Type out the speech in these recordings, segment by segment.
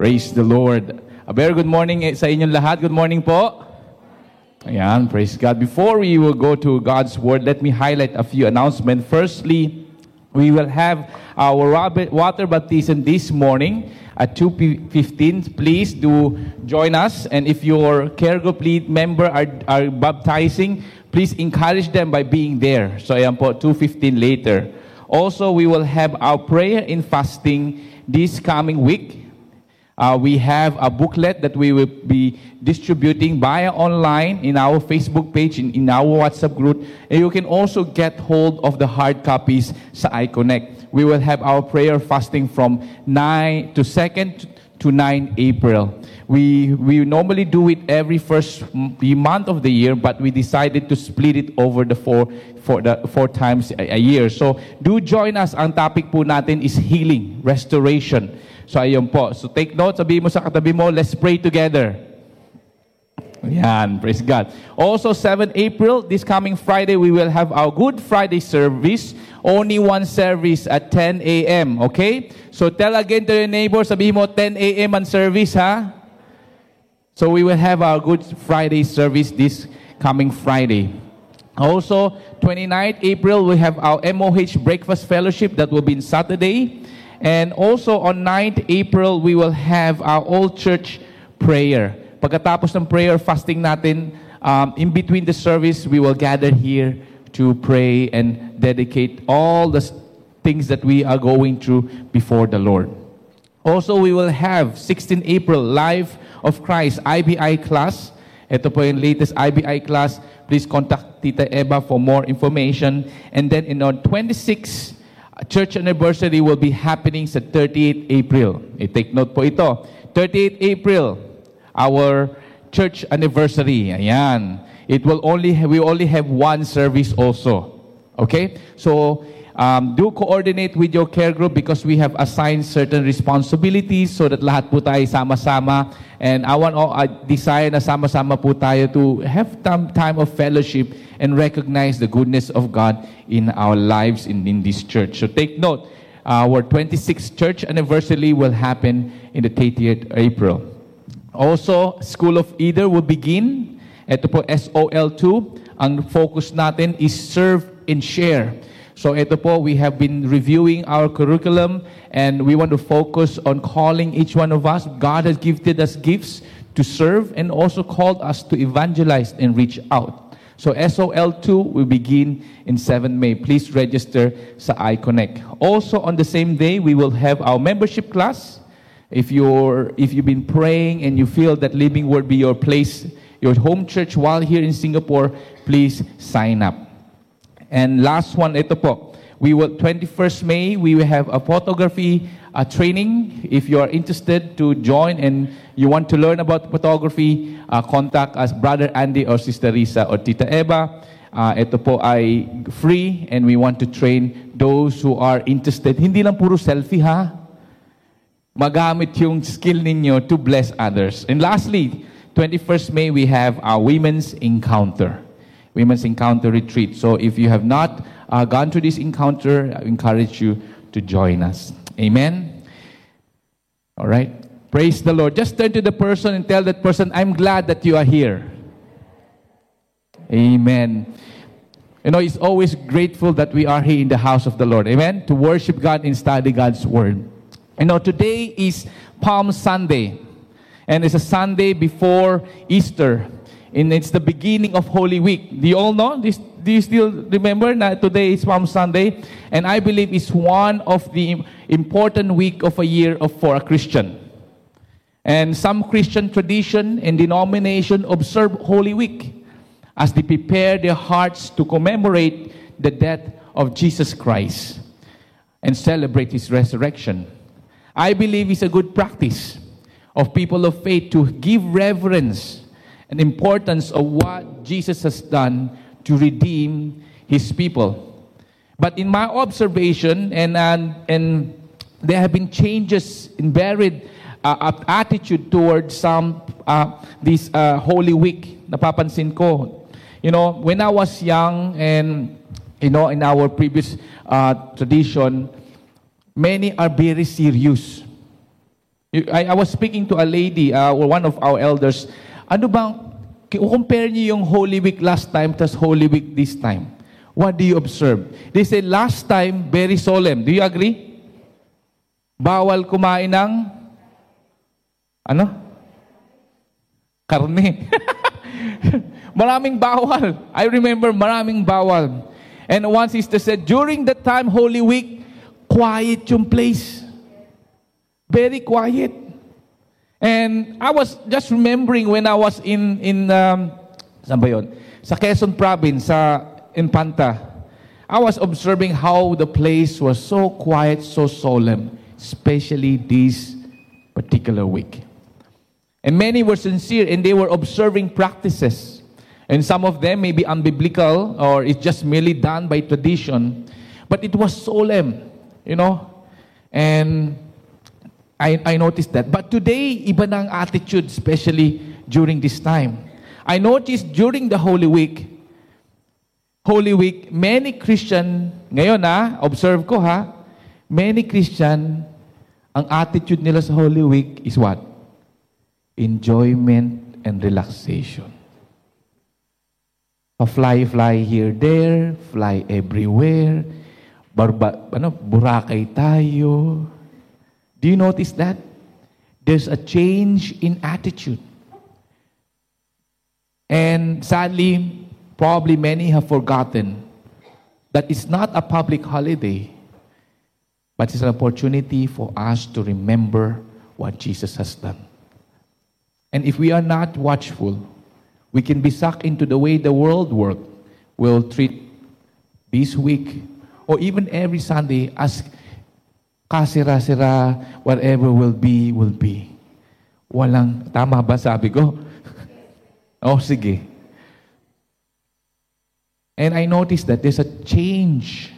Praise the Lord. A very good morning eh, sa inyong lahat. Good morning po. Ayan, praise God. Before we will go to God's Word, let me highlight a few announcements. Firstly, we will have our water baptism this morning at 2.15. Please do join us. And if your care group lead member are, are baptizing, please encourage them by being there. So ayan po, 2.15 later. Also, we will have our prayer in fasting this coming week. Uh, we have a booklet that we will be distributing via online in our Facebook page, in, in our WhatsApp group. And you can also get hold of the hard copies sa iConnect. We will have our prayer fasting from 9 to 2nd to 9 April. We, we normally do it every first month of the year, but we decided to split it over the four, four, the four times a, a year. So do join us. Ang topic po natin is healing, restoration. So ayun po. So take note, sabihin mo sa katabi mo, let's pray together. Yan, praise God. Also, 7 April, this coming Friday, we will have our Good Friday service. Only one service at 10 a.m., okay? So tell again to your neighbor, sabihin mo 10 a.m. ang service, ha? So we will have our Good Friday service this coming Friday. Also, 29th April, we have our MOH Breakfast Fellowship that will be on Saturday. And also on 9th April, we will have our old church prayer. Pagkatapos ng prayer fasting natin, um, in between the service, we will gather here to pray and dedicate all the things that we are going through before the Lord. Also, we will have 16 April, Life of Christ, IBI class. Ito po yung latest IBI class. Please contact Tita Eva for more information. And then in on 26 church anniversary will be happening sa 38 April. I-take note po ito. 38 April, our church anniversary. Ayan. It will only we only have one service also. Okay? So, um, do coordinate with your care group because we have assigned certain responsibilities so that lahat po tayo sama-sama. And I want, oh, I desire na sama-sama po tayo to have some time of fellowship and recognize the goodness of God in our lives in, in this church. So take note, our 26th church anniversary will happen in the 30th April. Also, School of Either will begin. Ito po, SOL2. Ang focus natin is serve and share. So ito po, we have been reviewing our curriculum and we want to focus on calling each one of us. God has gifted us gifts to serve and also called us to evangelize and reach out. So SOL2 will begin in 7 May. Please register sa iConnect. Also on the same day, we will have our membership class. If you're if you've been praying and you feel that Living Word be your place, your home church while here in Singapore, please sign up. And last one, ito po. We will 21st May, we will have a photography uh, training. If you are interested to join and you want to learn about photography, uh, contact us Brother Andy or Sister Risa or Tita Eva. Uh, ito po ay free and we want to train those who are interested. Hindi lang puro selfie ha. Magamit yung skill ninyo to bless others. And lastly, 21st May, we have our Women's Encounter. Women's Encounter Retreat. So if you have not uh, gone to this encounter, I encourage you to join us. Amen? All right? Praise the Lord. Just turn to the person and tell that person, I'm glad that you are here. Amen. You know, it's always grateful that we are here in the house of the Lord. Amen. To worship God and study God's word. You know, today is Palm Sunday. And it's a Sunday before Easter. And it's the beginning of Holy Week. Do you all know? This, do you still remember that today is Palm Sunday? And I believe it's one of the important week of a year for a Christian. And some Christian tradition and denomination observe Holy Week as they prepare their hearts to commemorate the death of Jesus Christ and celebrate his resurrection. I believe it's a good practice of people of faith to give reverence and importance of what Jesus has done to redeem his people. But in my observation, and, and, and there have been changes in varied uh, attitude towards some uh, this uh, Holy Week. Napapansin ko. You know, when I was young and you know in our previous uh, tradition, many are very serious. I, I was speaking to a lady, uh, or one of our elders, ano bang, compare niyo yung Holy Week last time tas Holy Week this time. What do you observe? They say last time, very solemn. Do you agree? Bawal kumain ng, ano? Karne. maraming bawal. I remember maraming bawal. And one sister said, during the time, Holy Week, quiet yung place. Very quiet. And I was just remembering when I was in, in um, saan ba yun? Sa Quezon Province, sa Infanta. I was observing how the place was so quiet, so solemn, especially this particular week. And many were sincere and they were observing practices. And some of them may be unbiblical or it's just merely done by tradition. But it was solemn, you know. And I, I noticed that. But today, iba na ang attitude, especially during this time. I noticed during the Holy Week, Holy Week, many Christian, ngayon ha, observe ko ha, many Christian, ang attitude nila sa Holy Week is what? Enjoyment and relaxation. Pa-fly, fly here, there, fly everywhere, barba, ano, burakay tayo, do you notice that? There's a change in attitude. And sadly, probably many have forgotten that it's not a public holiday, but it's an opportunity for us to remember what Jesus has done. And if we are not watchful, we can be sucked into the way the world work will treat this week or even every Sunday as kasira-sira, whatever will be, will be. Walang, tama ba sabi ko? oh, sige. And I noticed that there's a change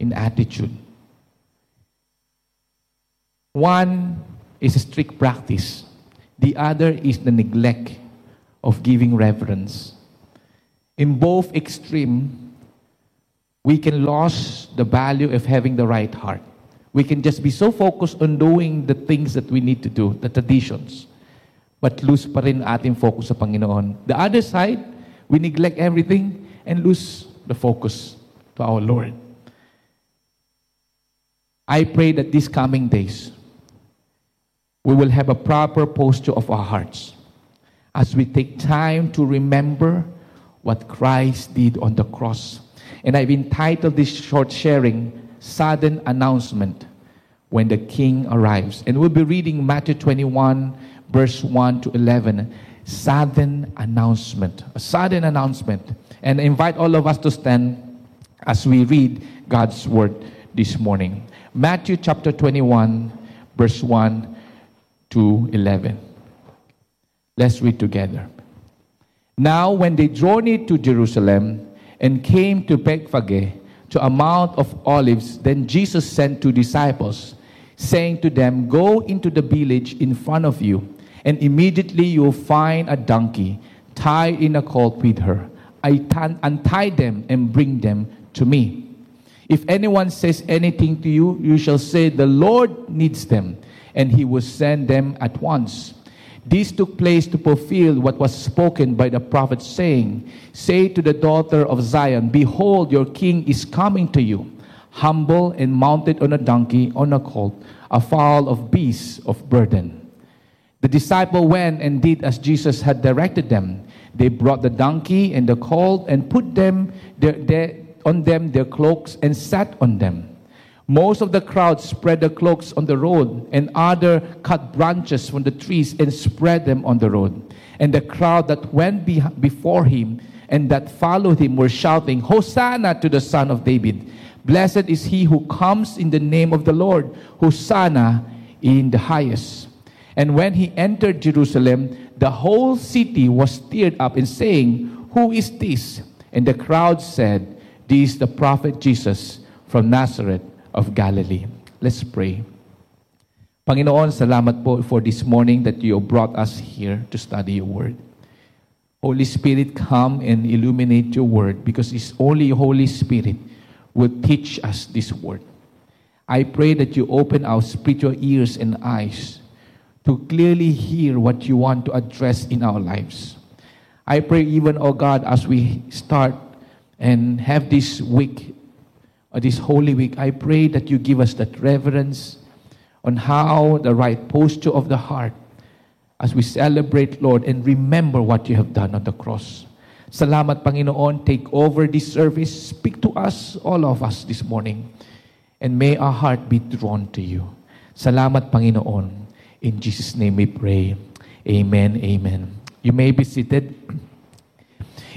in attitude. One is a strict practice. The other is the neglect of giving reverence. In both extreme, we can lose the value of having the right heart. We can just be so focused on doing the things that we need to do, the traditions. But lose pa rin ating focus sa Panginoon. The other side, we neglect everything and lose the focus to our Lord. I pray that these coming days, we will have a proper posture of our hearts as we take time to remember what Christ did on the cross. And I've entitled this short sharing, sudden announcement when the king arrives. And we'll be reading Matthew 21, verse 1 to 11. Sudden announcement. A sudden announcement. And I invite all of us to stand as we read God's word this morning. Matthew chapter 21, verse 1 to 11. Let's read together. Now, when they journeyed to Jerusalem and came to Bethphage, to a Mount of Olives, then Jesus sent two disciples, saying to them, Go into the village in front of you, and immediately you will find a donkey tied in a colt with her. I untie them and bring them to me. If anyone says anything to you, you shall say, The Lord needs them, and he will send them at once. This took place to fulfill what was spoken by the prophet, saying, Say to the daughter of Zion, Behold, your king is coming to you, humble and mounted on a donkey, on a colt, a foal of beasts of burden. The disciple went and did as Jesus had directed them. They brought the donkey and the colt and put them their, their, on them their cloaks and sat on them. Most of the crowd spread their cloaks on the road, and other cut branches from the trees and spread them on the road. And the crowd that went be- before him and that followed him were shouting, Hosanna to the Son of David! Blessed is he who comes in the name of the Lord, Hosanna in the highest. And when he entered Jerusalem, the whole city was stirred up in saying, Who is this? And the crowd said, This is the prophet Jesus from Nazareth of Galilee. Let's pray. Panginoon, salamat po for this morning that you brought us here to study your word. Holy Spirit, come and illuminate your word because it's only Holy Spirit will teach us this word. I pray that you open our spiritual ears and eyes to clearly hear what you want to address in our lives. I pray, even, oh God, as we start and have this week, or this Holy Week, I pray that you give us that reverence on how the right posture of the heart as we celebrate, Lord, and remember what you have done on the cross. Salamat, Panginoon. Take over this service. Speak to us, all of us, this morning. And may our heart be drawn to you. Salamat, Panginoon. In Jesus' name we pray. Amen. Amen. You may be seated.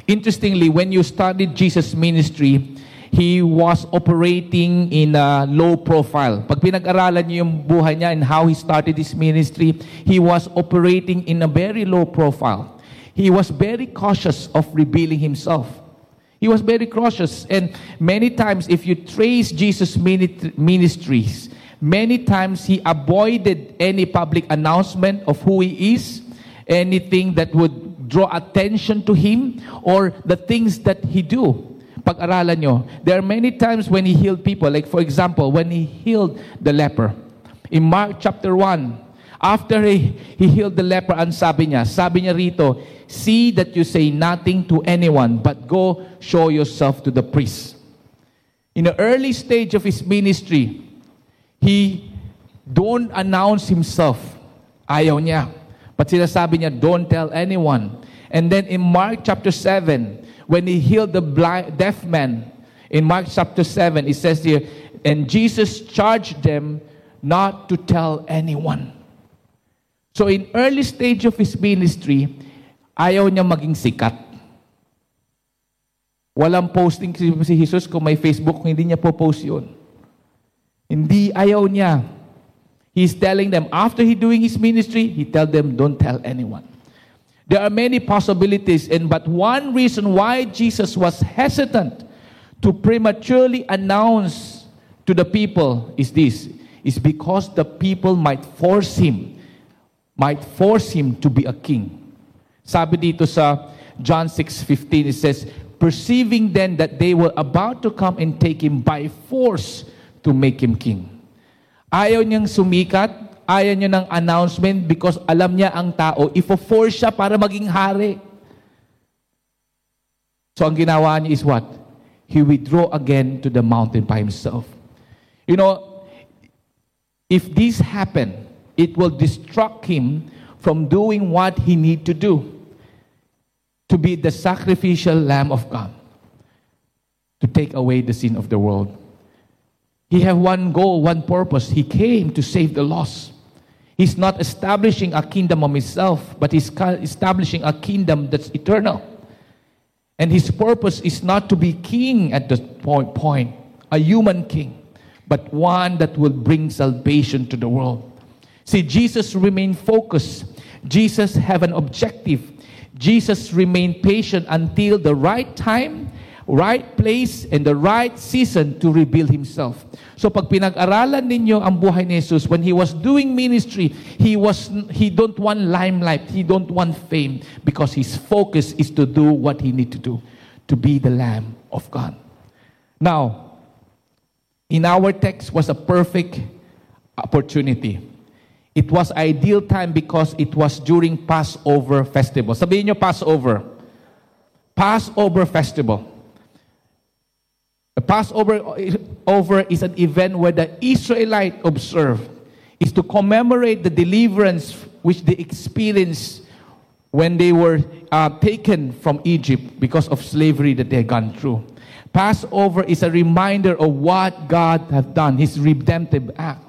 Interestingly, when you studied Jesus' ministry, he was operating in a low profile. Pag pinag-aralan niyo yung buhay niya and how he started his ministry, he was operating in a very low profile. He was very cautious of revealing himself. He was very cautious. And many times, if you trace Jesus' ministries, many times he avoided any public announcement of who he is, anything that would draw attention to him, or the things that he do pag-aralan nyo, there are many times when He healed people. Like for example, when He healed the leper. In Mark chapter 1, after He, he healed the leper, ang sabi niya, sabi niya rito, See that you say nothing to anyone, but go show yourself to the priest. In the early stage of His ministry, He don't announce Himself. Ayaw niya. But sinasabi niya, don't tell anyone. And then in Mark chapter 7, when he healed the blind, deaf man in Mark chapter 7, it says here, and Jesus charged them not to tell anyone. So in early stage of his ministry, ayaw niya maging sikat. Walang posting si Jesus kung may Facebook, hindi niya po post yun. Hindi, ayaw niya. He's telling them, after he doing his ministry, he tell them, don't tell anyone. There are many possibilities, and but one reason why Jesus was hesitant to prematurely announce to the people is this is because the people might force him might force him to be a king. Sabi dito sa John 6:15 it says perceiving then that they were about to come and take him by force to make him king. Ayaw niyang sumikat, ayaw niya ng announcement because alam niya ang tao, ifo-force siya para maging hari. So ang ginawa niya is what? He withdraw again to the mountain by himself. You know, if this happen, it will distract him from doing what he need to do. To be the sacrificial lamb of God. To take away the sin of the world. He have one goal, one purpose. He came to save the lost. He's not establishing a kingdom of himself, but he's establishing a kingdom that's eternal. And his purpose is not to be king at the point, point a human king, but one that will bring salvation to the world. See, Jesus remained focused. Jesus have an objective. Jesus remained patient until the right time right place and the right season to reveal Himself. So pag pinag-aralan ninyo ang buhay ni Jesus, when He was doing ministry, He, was, he don't want limelight, He don't want fame, because His focus is to do what He need to do, to be the Lamb of God. Now, in our text was a perfect opportunity. It was ideal time because it was during Passover festival. Sabihin nyo Passover. Passover festival. The Passover over is an event where the Israelite observe is to commemorate the deliverance which they experienced when they were uh, taken from Egypt because of slavery that they had gone through. Passover is a reminder of what God has done, His redemptive act.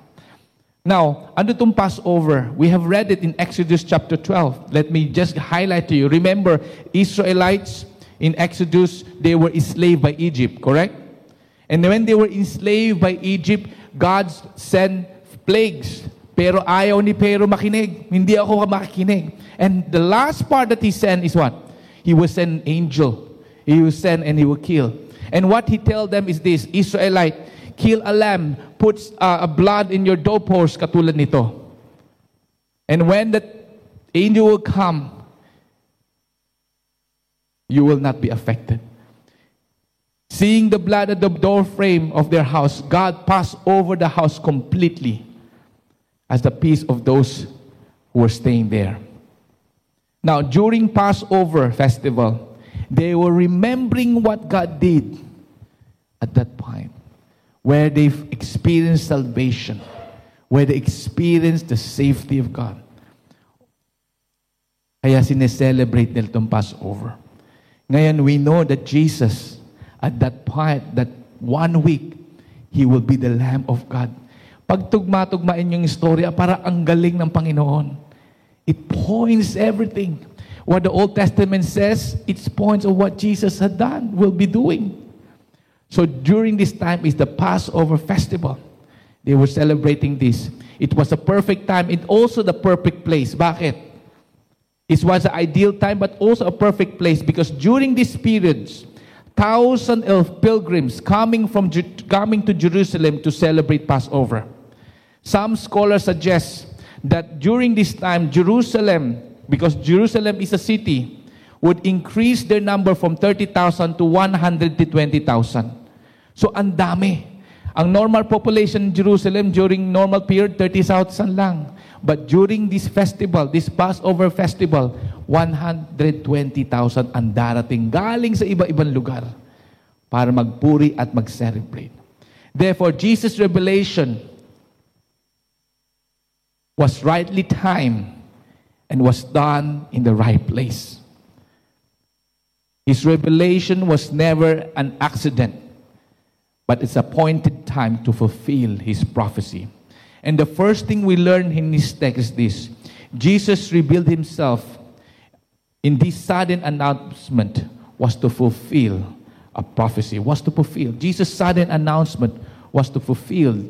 Now, under itong Passover, we have read it in Exodus chapter 12. Let me just highlight to you. Remember, Israelites in Exodus, they were enslaved by Egypt, correct? And when they were enslaved by Egypt, God sent plagues. Pero ayaw ni Pharaoh makinig. Hindi ako makikinig. And the last part that he sent is what? He will send an angel. He will send and he will kill. And what he tell them is this, Israelite, kill a lamb, put uh, a blood in your doorpost, katulad nito. And when the angel will come, you will not be affected. Seeing the blood at the door frame of their house, God passed over the house completely as the peace of those who were staying there. Now, during Passover festival, they were remembering what God did at that point, where they've experienced salvation, where they experienced the safety of God. Kaya sineselebrate nila itong Passover. Ngayon, we know that Jesus, at that point, that one week, He will be the Lamb of God. Pag tugma-tugmain yung istorya, para ang galing ng Panginoon. It points everything. What the Old Testament says, it points of what Jesus had done, will be doing. So during this time is the Passover festival. They were celebrating this. It was a perfect time. It also the perfect place. Bakit? It was an ideal time, but also a perfect place because during these periods, thousands of pilgrims coming from coming to Jerusalem to celebrate Passover. Some scholars suggest that during this time, Jerusalem, because Jerusalem is a city, would increase their number from 30,000 to 120,000. So, ang dami. Ang normal population in Jerusalem during normal period, 30,000 lang. But during this festival, this Passover festival, 120,000 ang darating galing sa iba-ibang lugar para magpuri at mag-celebrate. Therefore, Jesus' revelation was rightly timed and was done in the right place. His revelation was never an accident, but it's appointed time to fulfill his prophecy. And the first thing we learn in this text is this Jesus revealed himself in this sudden announcement was to fulfill a prophecy, was to fulfill. Jesus' sudden announcement was to fulfill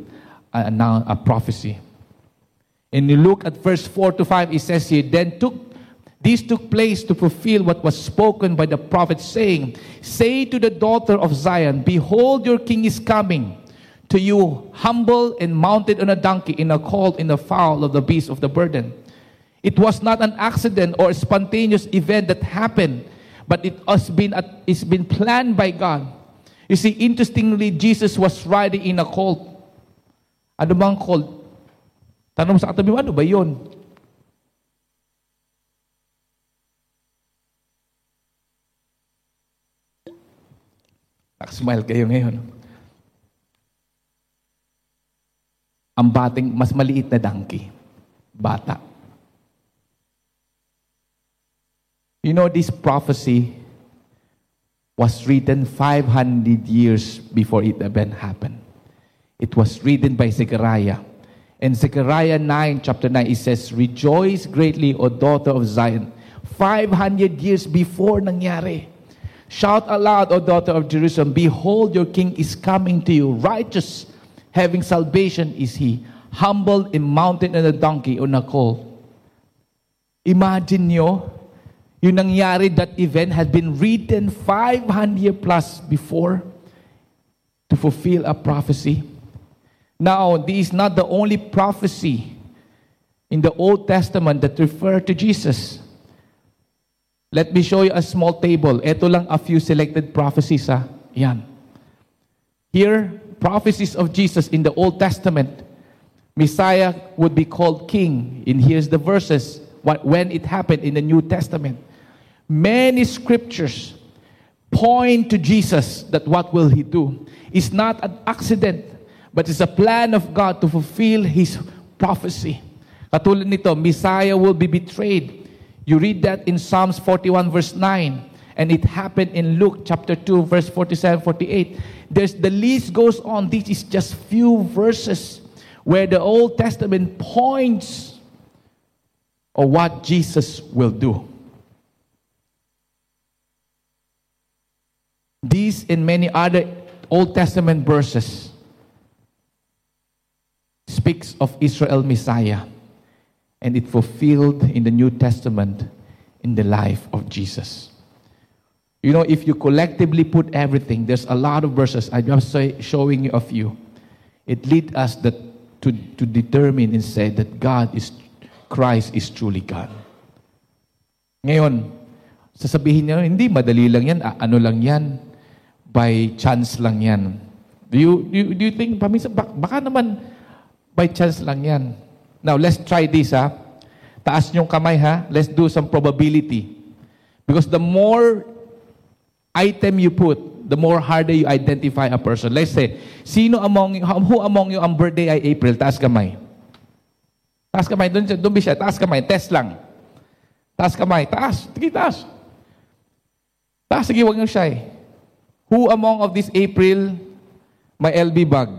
a, a prophecy. And you look at verse 4 to 5, it says here, Then took this took place to fulfill what was spoken by the prophet, saying, Say to the daughter of Zion, Behold, your king is coming to you, humble and mounted on a donkey, in a colt, in the fowl of the beast of the burden. It was not an accident or a spontaneous event that happened, but it has been, it's been planned by God. You see, interestingly, Jesus was riding in a colt. Ano bang colt? Tanong sa katabi mo, ano ba yun? Nakasmile kayo ngayon. Ang bating, mas maliit na donkey. Bata. You know, this prophecy was written 500 years before it event happened. It was written by Zechariah. In Zechariah 9, chapter 9, it says, Rejoice greatly, O daughter of Zion. 500 years before nangyari. Shout aloud, O daughter of Jerusalem, Behold, your king is coming to you, righteous, having salvation is he, humbled and mounted on a donkey, on a colt. Imagine nyo, yung nangyari, that event had been written 500 years plus before to fulfill a prophecy. Now, this is not the only prophecy in the Old Testament that refer to Jesus. Let me show you a small table. Ito lang a few selected prophecies. Ha? Yan. Here, prophecies of Jesus in the Old Testament. Messiah would be called king. And here's the verses when it happened in the New Testament. Many scriptures point to Jesus that what will he do? It's not an accident but it's a plan of God to fulfill His prophecy. Katulad nito, Messiah will be betrayed. You read that in Psalms 41 verse 9. And it happened in Luke chapter 2 verse 47, 48. There's, the list goes on. This is just few verses where the Old Testament points of what Jesus will do. These and many other Old Testament verses speaks of Israel Messiah, and it fulfilled in the New Testament in the life of Jesus. You know, if you collectively put everything, there's a lot of verses. I'm just showing you a few. It leads us that to, to determine and say that God is, Christ is truly God. Ngayon, sasabihin niyo, hindi, madali lang yan, ano lang yan, by chance lang yan. Do you, do you, do you think, paminsan, baka naman, By chance lang yan. Now, let's try this, ha? Taas yung kamay ha. Let's do some probability. Because the more item you put, the more harder you identify a person. Let's say, sino among you, who among you ang birthday ay April? Taas kamay. Taas kamay. Doon, doon siya. Taas kamay. Test lang. Taas kamay. Taas. Sige, taas. Taas. Sige, huwag niyong shy. Who among of this April may LB bag?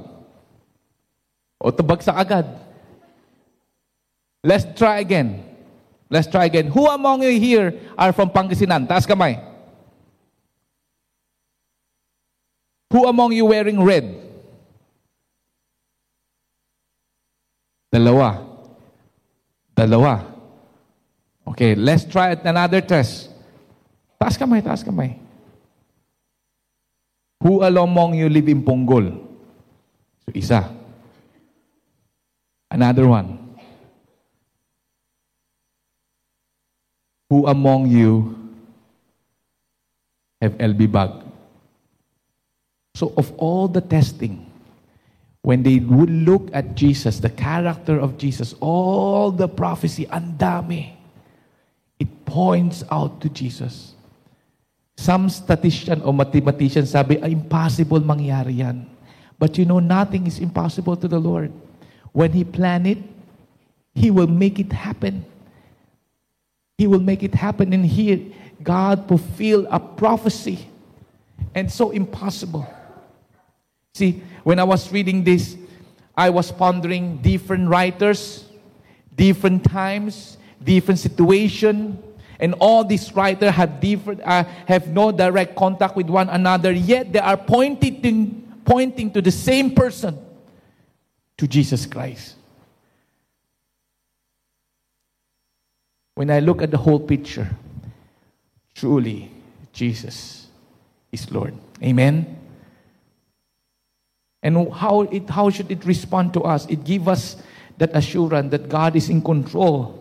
O tabagsak agad. Let's try again. Let's try again. Who among you here are from Pangasinan? Taas kamay. Who among you wearing red? Dalawa. Dalawa. Okay, let's try another test. Taas kamay, taas kamay. Who among you live in Ponggol? So, isa. Another one. Who among you have LB bag? So, of all the testing, when they would look at Jesus, the character of Jesus, all the prophecy, andame, it points out to Jesus. Some statistician or mathematician sabi, ah, impossible mangyari yan. But you know, nothing is impossible to the Lord. When He plan it, He will make it happen. He will make it happen. And here, God fulfilled a prophecy. And so impossible. See, when I was reading this, I was pondering different writers, different times, different situation, and all these writers have different, uh, have no direct contact with one another. Yet they are pointing pointing to the same person, to Jesus Christ. When I look at the whole picture, truly Jesus is Lord. Amen. And how, it, how should it respond to us? It gives us that assurance that God is in control.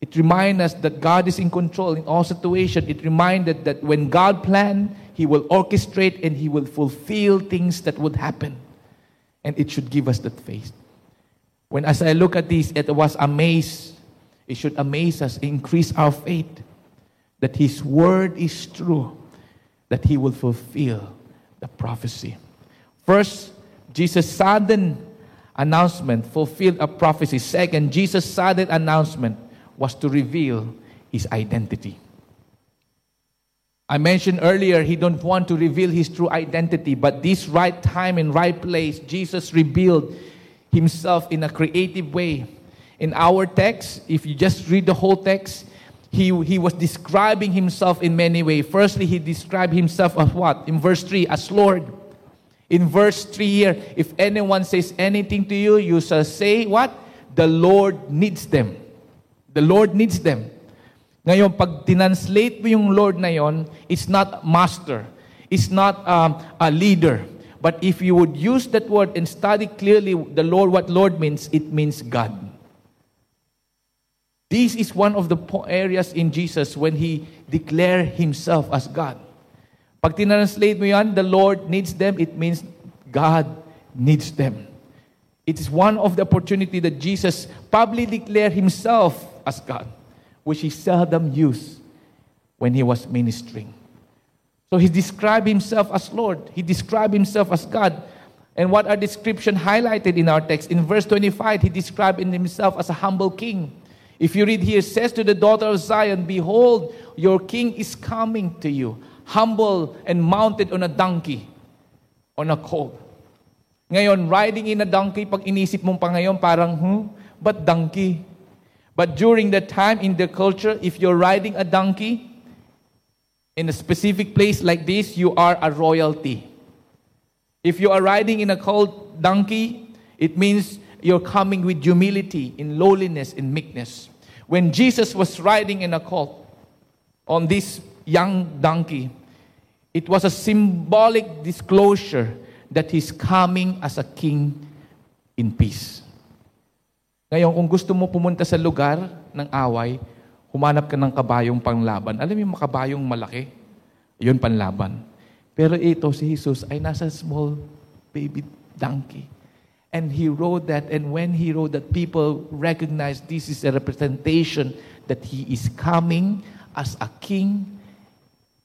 It reminds us that God is in control in all situations. It reminds us that when God planned, He will orchestrate and He will fulfill things that would happen. And it should give us that faith. When as I look at this, it was amazed. It should amaze us, increase our faith that His word is true, that He will fulfill the prophecy. First, Jesus' sudden announcement fulfilled a prophecy. Second, Jesus' sudden announcement was to reveal his identity. I mentioned earlier he don't want to reveal his true identity, but this right time and right place, Jesus revealed himself in a creative way. In our text, if you just read the whole text, he, he was describing himself in many ways. Firstly, he described himself as what? In verse 3, as Lord. In verse 3 here, if anyone says anything to you, you shall say what? The Lord needs them. The Lord needs them. Ngayon, pag tinanslate mo yung Lord na yon, it's not master. It's not um, a leader. But if you would use that word and study clearly the Lord, what Lord means, it means God. This is one of the areas in Jesus when He declared Himself as God. Pag tinranslate mo yan, the Lord needs them, it means God needs them. It is one of the opportunity that Jesus publicly declared himself as God, which he seldom used when he was ministering. So he described himself as Lord. He described himself as God. And what are description highlighted in our text? In verse 25, he described himself as a humble king. If you read here, says to the daughter of Zion, Behold, your king is coming to you, humble and mounted on a donkey, on a colt. Ngayon, riding in a donkey, pag inisip mong pa ngayon, parang, hmm, but donkey? But during that time in the culture, if you're riding a donkey in a specific place like this, you are a royalty. If you are riding in a colt donkey, it means you're coming with humility, in lowliness, in meekness. When Jesus was riding in a colt on this young donkey, it was a symbolic disclosure that he's coming as a king in peace. Ngayon, kung gusto mo pumunta sa lugar ng away, humanap ka ng kabayong panglaban. Alam mo yung makabayong malaki? Yun panlaban. Pero ito, si Jesus ay nasa small baby donkey. And he wrote that, and when he wrote that, people recognized this is a representation that he is coming as a king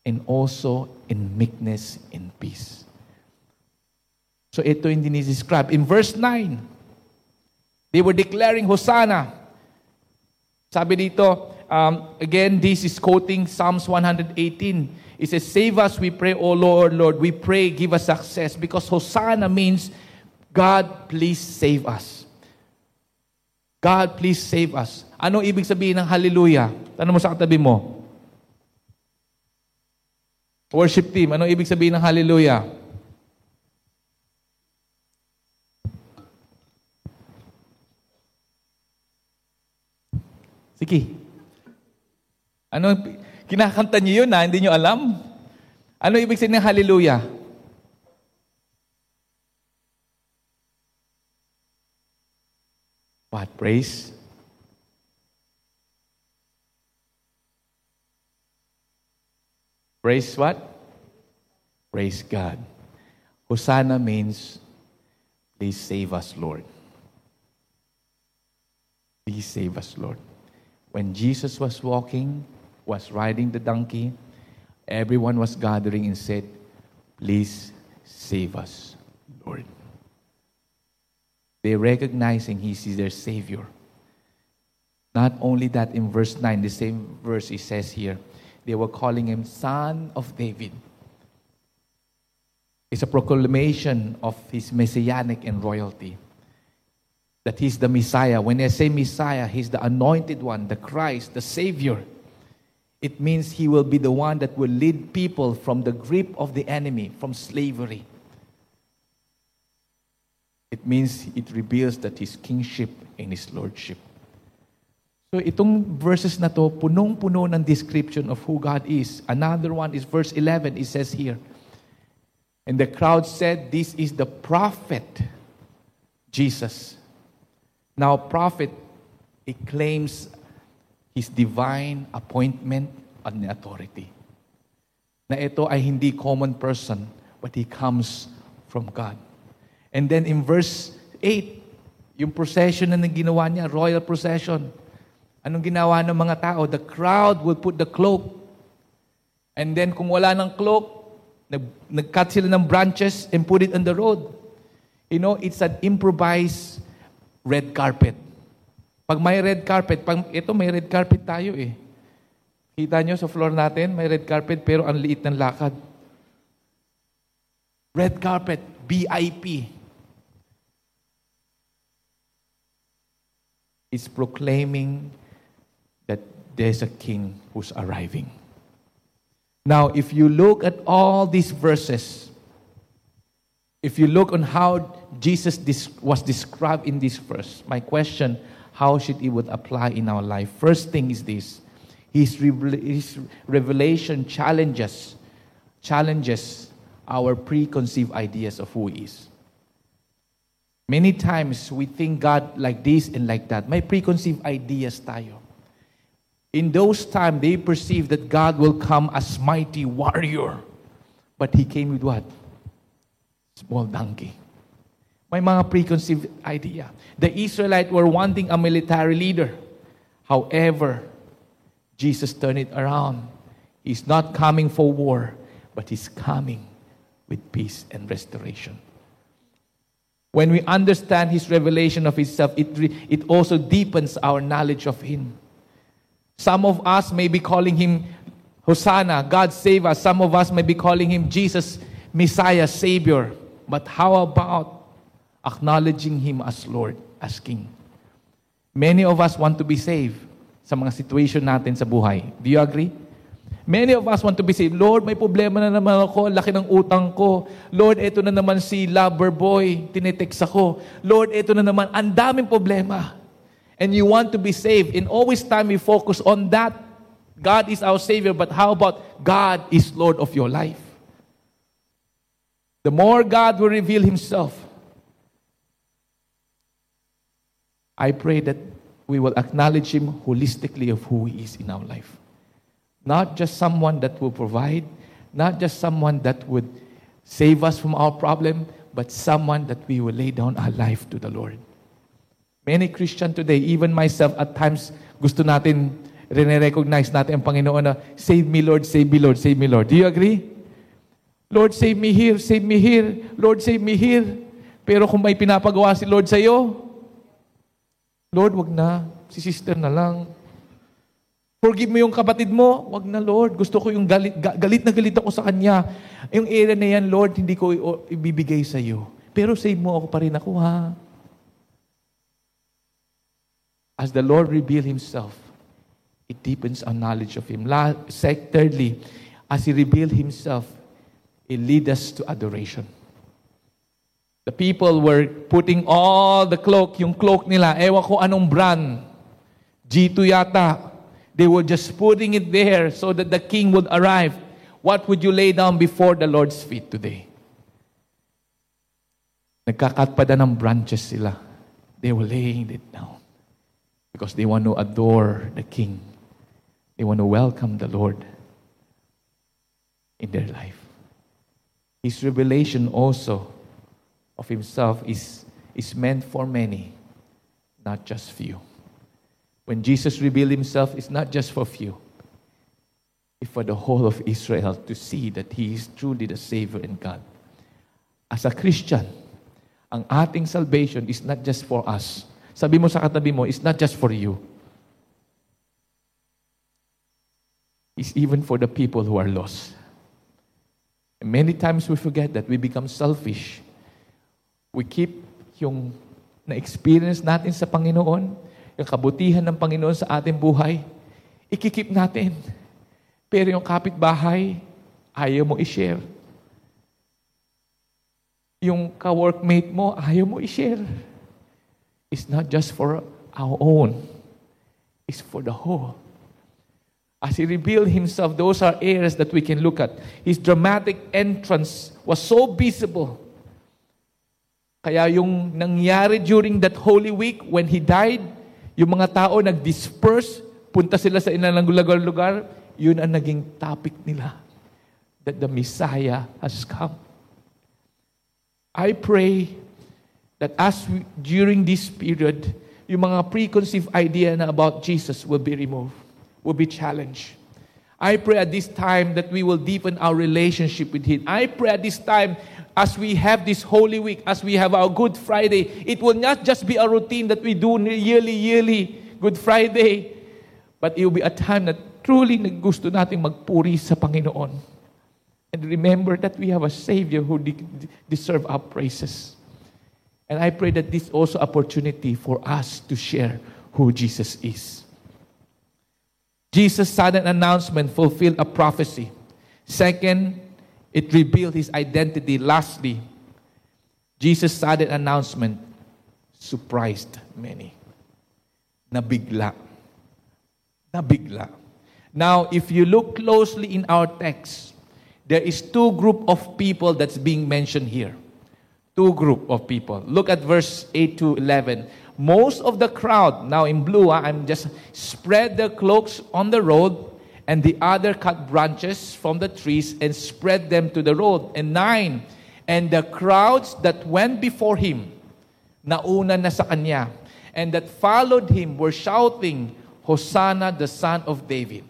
and also in meekness and peace. So ito yung diniscribe. In verse 9, they were declaring Hosanna. Sabi dito, um, again, this is quoting Psalms 118. It says, Save us, we pray, O Lord, Lord. We pray, give us success. Because Hosanna means, God, please save us. God, please save us. Ano ibig sabihin ng hallelujah? Tanong mo sa katabi mo. Worship team, ano ibig sabihin ng hallelujah? Sige. Ano, kinakanta niyo yun na, hindi niyo alam? Ano ibig sabihin ng hallelujah? What? Praise? Praise what? Praise God. Hosanna means, please save us, Lord. Please save us, Lord. When Jesus was walking, was riding the donkey, everyone was gathering and said, Please save us, Lord. They recognizing He is their Savior. Not only that, in verse 9, the same verse it says here, they were calling him Son of David. It's a proclamation of his messianic and royalty. That he's the Messiah. When I say Messiah, he's the anointed one, the Christ, the Savior. It means he will be the one that will lead people from the grip of the enemy, from slavery. It means it reveals that his kingship and his lordship. So itong verses na to, punong-puno ng description of who God is. Another one is verse 11. It says here, And the crowd said, This is the prophet, Jesus. Now, prophet, it claims his divine appointment and authority. Na ito ay hindi common person, but he comes from God. And then in verse 8, yung procession na ginawa niya, royal procession, Anong ginawa ng mga tao? The crowd will put the cloak. And then kung wala ng cloak, nag, nag-cut sila ng branches and put it on the road. You know, it's an improvised red carpet. Pag may red carpet, pag, ito may red carpet tayo eh. Kita nyo sa floor natin, may red carpet pero ang liit ng lakad. Red carpet, BIP. It's proclaiming there's a king who's arriving. Now, if you look at all these verses, if you look on how Jesus was described in this verse, my question, how should it would apply in our life? First thing is this. His, his revelation challenges, challenges our preconceived ideas of who he is. Many times we think God like this and like that. May preconceived ideas tayo. In those times, they perceived that God will come as mighty warrior. But He came with what? Small donkey. May mga preconceived idea. The Israelites were wanting a military leader. However, Jesus turned it around. He's not coming for war, but He's coming with peace and restoration. When we understand His revelation of Himself, it, it also deepens our knowledge of Him. Some of us may be calling him Hosanna, God save us. Some of us may be calling him Jesus, Messiah, Savior. But how about acknowledging him as Lord, as King? Many of us want to be saved sa mga situation natin sa buhay. Do you agree? Many of us want to be saved. Lord, may problema na naman ako. Laki ng utang ko. Lord, ito na naman si lover boy. Tinitext ako. Lord, ito na naman. Ang daming problema and you want to be saved, in always time we focus on that. God is our Savior, but how about God is Lord of your life? The more God will reveal Himself, I pray that we will acknowledge Him holistically of who He is in our life. Not just someone that will provide, not just someone that would save us from our problem, but someone that we will lay down our life to the Lord. Many Christian today, even myself, at times gusto natin, rene-recognize natin ang Panginoon na, Save me Lord, save me Lord, save me Lord. Do you agree? Lord, save me here, save me here. Lord, save me here. Pero kung may pinapagawa si Lord sa iyo, Lord, wag na. Si sister na lang. Forgive mo yung kapatid mo. Wag na, Lord. Gusto ko yung galit, galit na galit ako sa kanya. Yung area na yan, Lord, hindi ko ibibigay sa iyo. Pero save mo ako pa rin ako, ha? As the Lord reveal Himself, it deepens our knowledge of Him. Thirdly, as He revealed Himself, it leads us to adoration. The people were putting all the cloak, yung cloak nila, ewan ko anong brand, G2 yata. They were just putting it there so that the king would arrive. What would you lay down before the Lord's feet today? Nagkakatpada ng branches sila. They were laying it down because they want to adore the King. They want to welcome the Lord in their life. His revelation also of himself is, is meant for many, not just few. When Jesus revealed himself, it's not just for few, it's for the whole of Israel to see that he is truly the Savior and God. As a Christian, ang ating salvation is not just for us, Sabi mo sa katabi mo, it's not just for you. It's even for the people who are lost. And many times we forget that. We become selfish. We keep yung na-experience natin sa Panginoon, yung kabutihan ng Panginoon sa ating buhay, ikikip natin. Pero yung kapitbahay, ayaw mo i-share. Yung ka-workmate mo, ayaw mo i-share. It's not just for our own, it's for the whole. As he revealed himself, those are areas that we can look at. His dramatic entrance was so visible. Kaya yung nangyari during that Holy Week when he died, yung mga tao nag-disperse, punta sila sa ilang lugar-lugar, yun ang naging topic nila. That the Messiah has come. I pray that as we, during this period, yung mga preconceived idea na about Jesus will be removed, will be challenged. I pray at this time that we will deepen our relationship with Him. I pray at this time, as we have this Holy Week, as we have our Good Friday, it will not just be a routine that we do yearly, yearly Good Friday, but it will be a time that truly gusto natin magpuri sa Panginoon. And remember that we have a Savior who de- deserve our praises. And I pray that this also opportunity for us to share who Jesus is. Jesus' sudden announcement fulfilled a prophecy. Second, it revealed his identity. Lastly, Jesus' sudden announcement surprised many. Nabigla. Nabigla. Now, if you look closely in our text, there is two group of people that's being mentioned here two group of people. Look at verse 8 to 11. Most of the crowd, now in blue, ah, I'm just spread their cloaks on the road, and the other cut branches from the trees and spread them to the road. And nine, and the crowds that went before him, nauna na sa kanya, and that followed him were shouting, Hosanna, the son of David.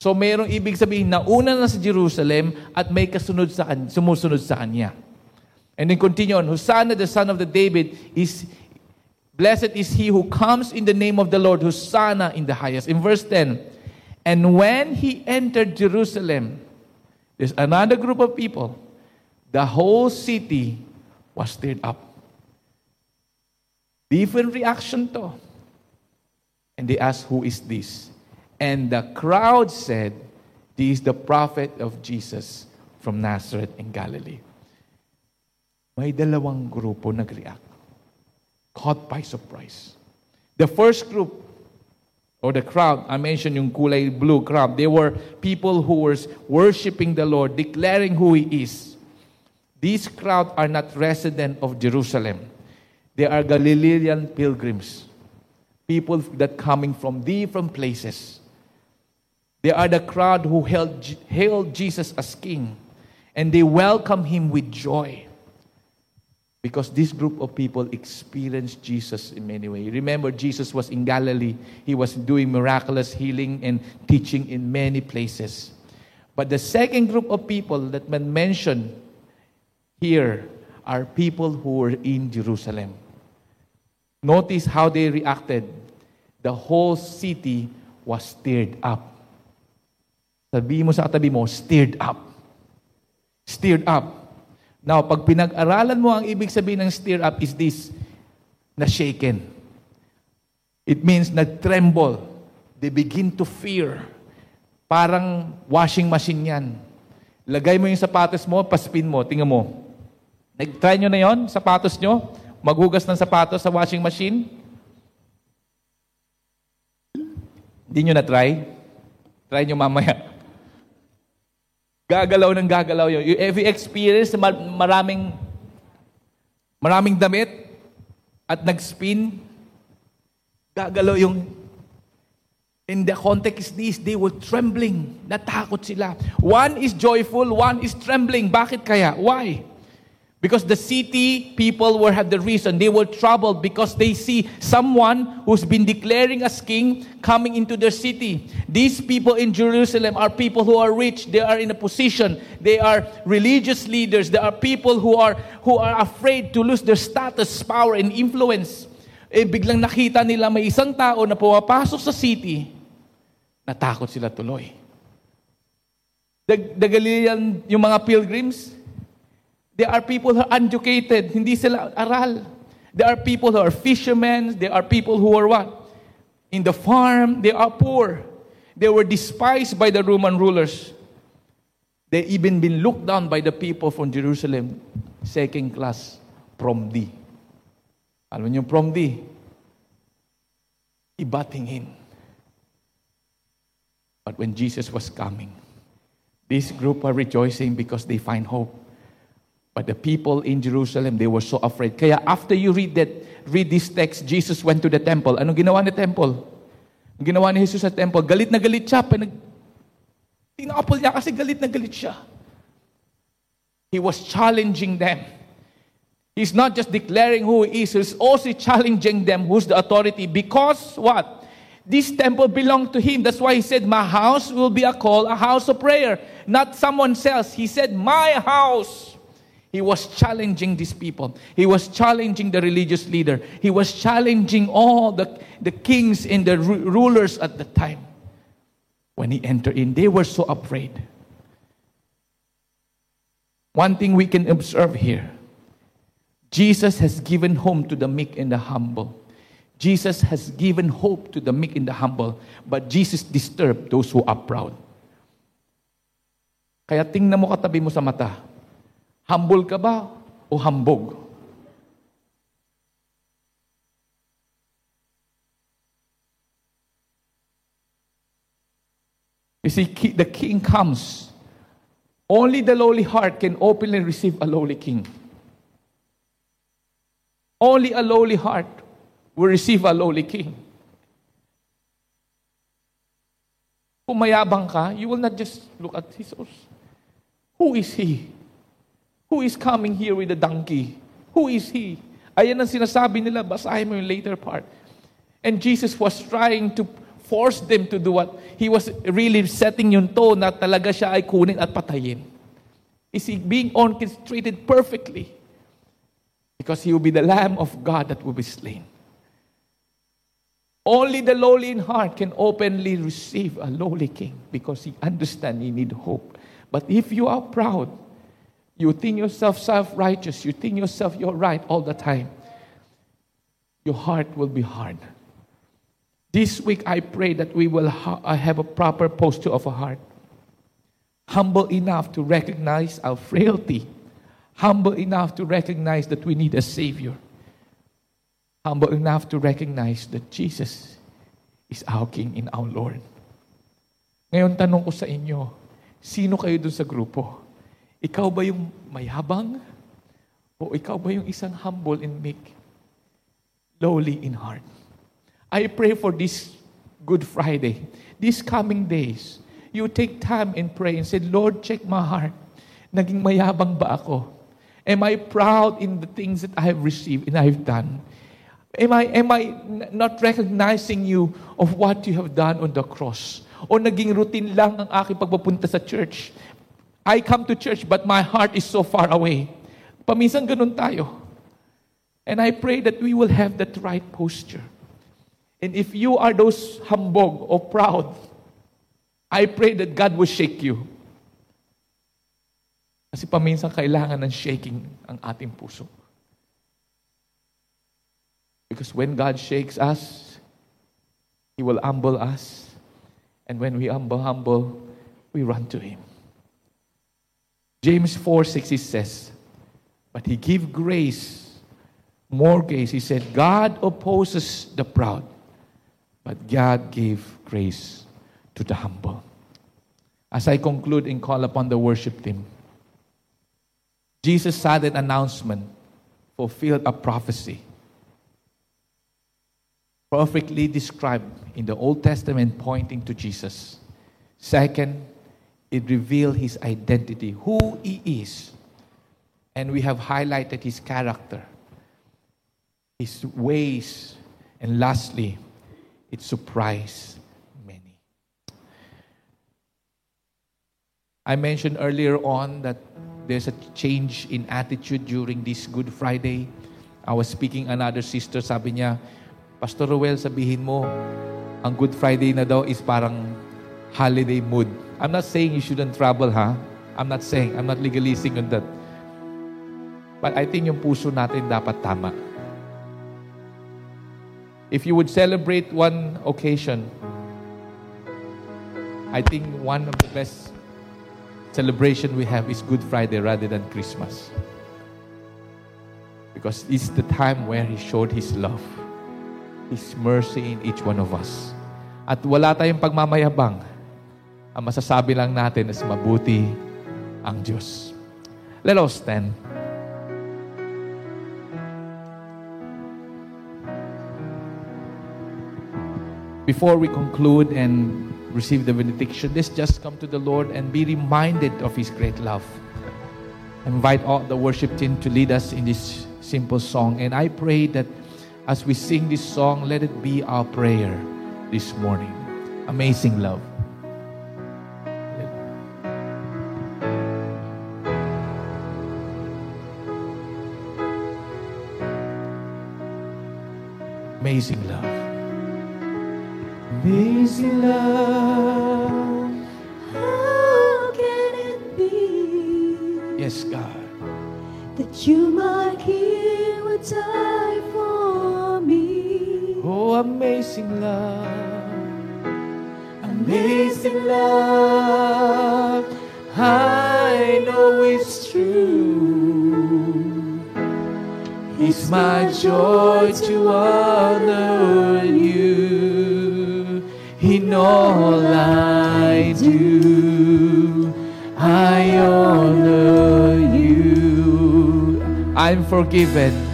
So mayroong ibig sabihin, nauna na sa Jerusalem at may kasunod sa, sumusunod sa kanya. And then continue on, Hosanna, the son of the David, is blessed is he who comes in the name of the Lord, Hosanna in the highest. In verse 10, and when he entered Jerusalem, there's another group of people. The whole city was stirred up. Different reaction to. And they asked, Who is this? And the crowd said, This is the prophet of Jesus from Nazareth in Galilee. May dalawang grupo nag-react. Caught by surprise. The first group, or the crowd, I mentioned yung kulay blue crowd, they were people who were worshiping the Lord, declaring who He is. These crowd are not resident of Jerusalem. They are Galilean pilgrims, people that coming from different places. They are the crowd who hailed, hailed Jesus as king, and they welcome him with joy. Because this group of people experienced Jesus in many ways. Remember, Jesus was in Galilee. He was doing miraculous healing and teaching in many places. But the second group of people that man mentioned here are people who were in Jerusalem. Notice how they reacted. The whole city was stirred up. Sabi mo sa katabi mo, stirred up. Stirred up. Now, pag pinag-aralan mo, ang ibig sabihin ng stir up is this, na shaken. It means na-tremble. They begin to fear. Parang washing machine yan. Lagay mo yung sapatos mo, paspin mo, tingnan mo. Nag-try nyo na yon sapatos nyo? Maghugas ng sapatos sa washing machine? Hindi nyo na-try? Try nyo mamaya. Gagalaw ng gagalaw yun. Have you experienced maraming, maraming damit at nag-spin? Gagalaw yung In the context is this, they were trembling. Natakot sila. One is joyful, one is trembling. Bakit kaya? Why? Because the city people were had the reason. They were troubled because they see someone who's been declaring as king coming into their city. These people in Jerusalem are people who are rich. They are in a position. They are religious leaders. They are people who are who are afraid to lose their status, power, and influence. Eh, biglang nakita nila may isang tao na pumapasok sa city, natakot sila tuloy. The, the Galilean, yung mga pilgrims, There are people who are uneducated, hindi sila aral. There are people who are fishermen, there are people who are what? In the farm, they are poor. They were despised by the Roman rulers. They even been looked down by the people from Jerusalem, second class from D. Alam niyo from D? Ibatingin. But when Jesus was coming, this group are rejoicing because they find hope. But the people in Jerusalem, they were so afraid. Kaya after you read that, read this text, Jesus went to the temple. Anong ginawa ni temple? Ang ginawa ni Jesus sa temple, galit na galit siya. Pinag... Tinapol niya kasi galit na galit siya. He was challenging them. He's not just declaring who he is, he's also challenging them who's the authority. Because what? This temple belonged to him. That's why he said, My house will be a call, a house of prayer, not someone else. He said, My house. He was challenging these people. He was challenging the religious leader. He was challenging all the, the kings and the ru- rulers at the time. When he entered in, they were so afraid. One thing we can observe here Jesus has given home to the meek and the humble. Jesus has given hope to the meek and the humble, but Jesus disturbed those who are proud. Kaya tingnan mo katabi mo sa mata, Humble ka ba o hambog? You see, the king comes. Only the lowly heart can openly receive a lowly king. Only a lowly heart will receive a lowly king. Kung mayabang ka, you will not just look at horse. Who is he? Who is coming here with a donkey? Who is he? Ayan ang sinasabi nila, basahin mo yung later part. And Jesus was trying to force them to do what? He was really setting yung tone na talaga siya ay kunin at patayin. Is he being orchestrated perfectly? Because he will be the Lamb of God that will be slain. Only the lowly in heart can openly receive a lowly king because he understands he need hope. But if you are proud, you think yourself self righteous. You think yourself you're right all the time. Your heart will be hard. This week, I pray that we will ha- uh, have a proper posture of a heart. Humble enough to recognize our frailty. Humble enough to recognize that we need a Savior. Humble enough to recognize that Jesus is our King and our Lord. Ngayon, tanong ko sa inyo, sino kayo dun sa grupo? Ikaw ba yung mayabang? O ikaw ba yung isang humble and meek? Lowly in heart. I pray for this Good Friday, these coming days, you take time and pray and say, Lord, check my heart. Naging mayabang ba ako? Am I proud in the things that I have received and I've done? Am I, am I not recognizing you of what you have done on the cross? O naging routine lang ang aking pagpapunta sa church? I come to church but my heart is so far away. Paminsan ganun tayo. And I pray that we will have that right posture. And if you are those humbug or proud, I pray that God will shake you. Kasi paminsan kailangan ng shaking ang ating puso. Because when God shakes us, He will humble us. And when we humble, humble, we run to Him. James 4 6 he says, But He gave grace, more grace. He said, God opposes the proud, but God gave grace to the humble. As I conclude and call upon the worship team, Jesus' sudden announcement fulfilled a prophecy perfectly described in the Old Testament pointing to Jesus. Second, it revealed his identity, who he is. And we have highlighted his character, his ways, and lastly, it surprised many. I mentioned earlier on that there's a change in attitude during this Good Friday. I was speaking another sister, sabi niya, Pastor Reuel, sabihin mo, ang Good Friday na daw is parang holiday mood. I'm not saying you shouldn't travel, ha? I'm not saying, I'm not legalizing on that. But I think yung puso natin dapat tama. If you would celebrate one occasion, I think one of the best celebration we have is Good Friday rather than Christmas. Because it's the time where He showed His love, His mercy in each one of us. At wala tayong pagmamayabang. Ang masasabi lang natin is mabuti ang Diyos. Let us stand. Before we conclude and receive the benediction, let's just come to the Lord and be reminded of His great love. Invite all the worship team to lead us in this simple song. And I pray that as we sing this song, let it be our prayer this morning. Amazing love. Amazing love. Amazing love. How can it be Yes, God. that you, my King, would die for me? Oh, amazing love. Amazing love, I know it's It's my joy to honor you in all I do. I honor you. I'm forgiven.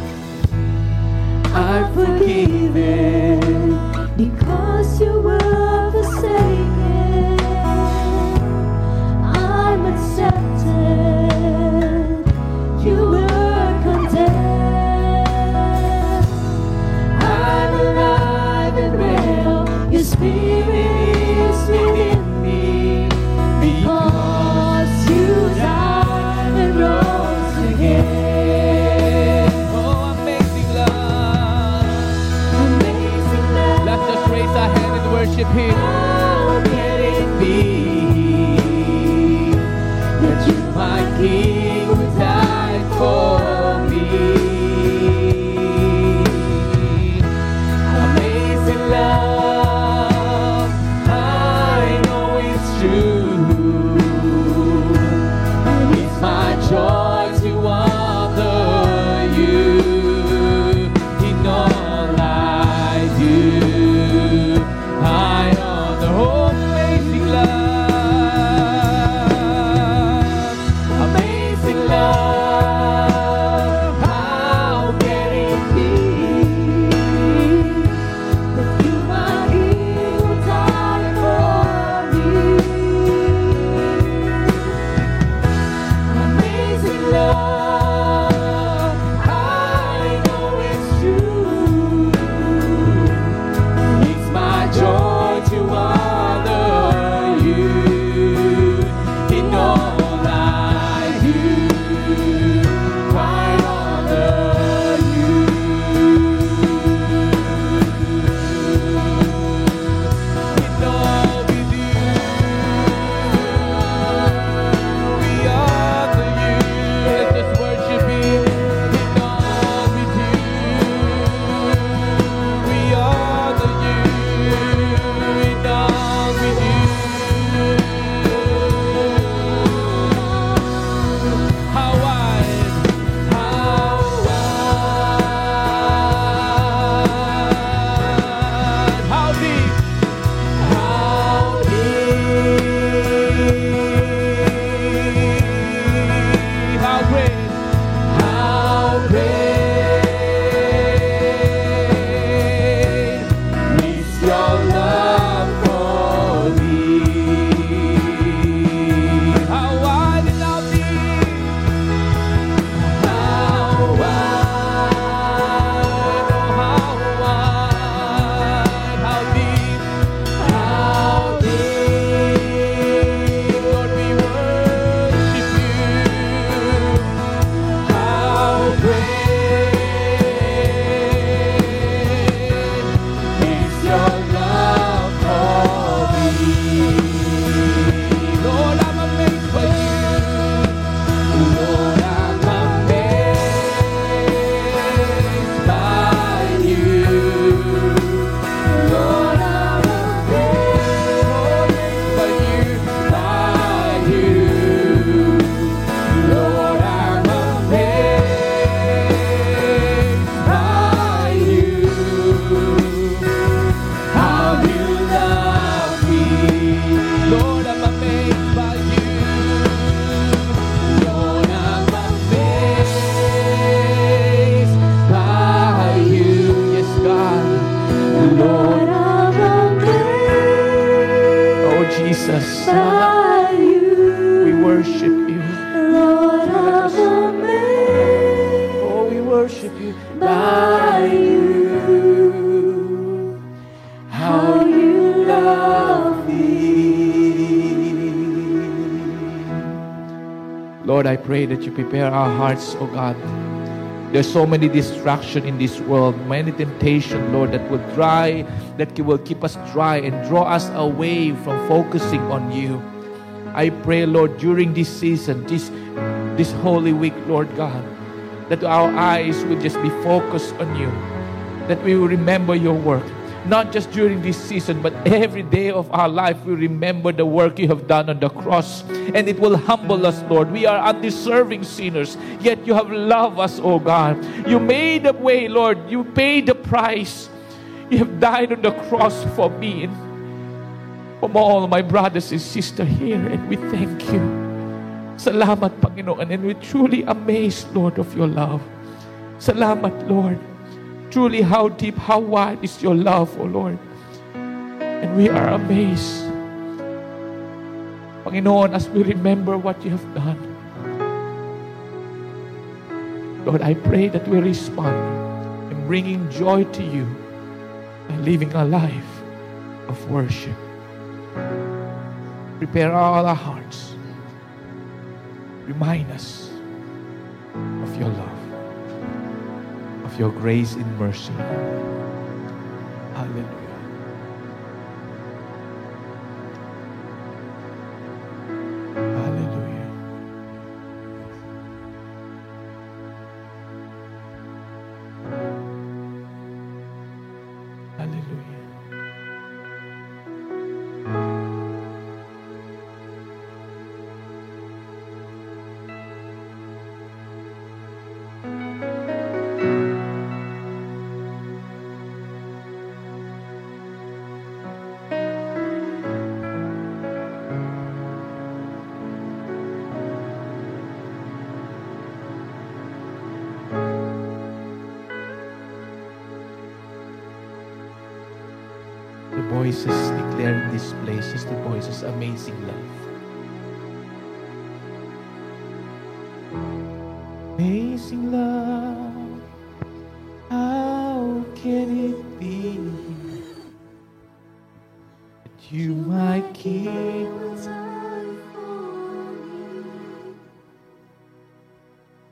Hình pray that you prepare our hearts, oh God. There's so many distraction in this world, many temptation, Lord, that will dry, that will keep us dry and draw us away from focusing on you. I pray, Lord, during this season, this this holy week, Lord God, that our eyes will just be focused on you, that we will remember your work. Not just during this season, but every day of our life, we remember the work you have done on the cross. And it will humble us, Lord. We are undeserving sinners, yet you have loved us, oh God. You made the way, Lord. You paid the price. You have died on the cross for me and for all my brothers and sisters here, and we thank you. Salamat, Panginoon, and we're truly amazed, Lord, of your love. Salamat, Lord. Truly, how deep, how wide is your love, O Lord. And we are amazed. Panginoon, as we remember what you have done, Lord, I pray that we respond in bringing joy to you and living a life of worship. Prepare all our hearts. Remind us of your love of your grace and mercy. Hallelujah. Is the voices amazing love. Amazing love, how can it be that you my king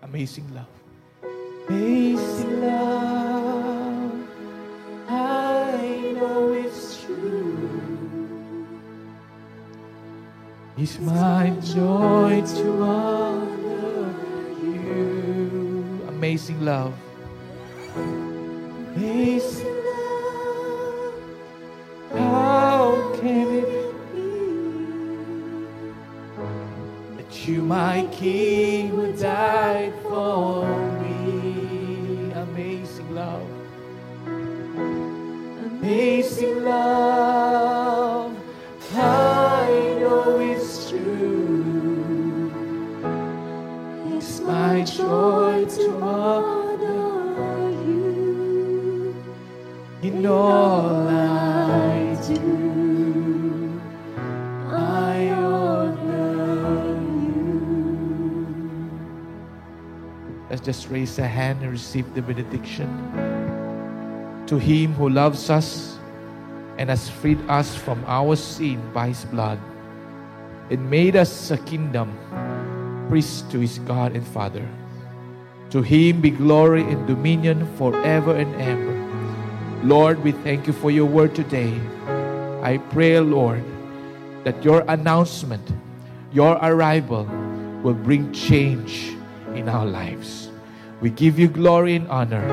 amazing love? Amazing love, It's my joy to honor you. Amazing love. Amazing love. How can it be that you, my King, who died for me? Amazing love. Amazing love. Just raise a hand and receive the benediction. To him who loves us and has freed us from our sin by his blood and made us a kingdom, priest to his God and Father. To him be glory and dominion forever and ever. Lord, we thank you for your word today. I pray, Lord, that your announcement, your arrival will bring change in our lives. We give you glory and honor.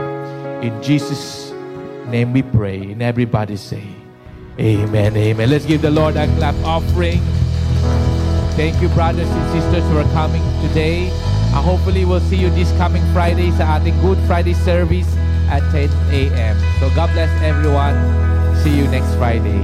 In Jesus' name we pray. And everybody say, Amen. Amen. Let's give the Lord a clap offering. Thank you, brothers and sisters, for coming today. Uh, hopefully, we'll see you this coming Friday sa ating Good Friday service at 10 a.m. So God bless everyone. See you next Friday.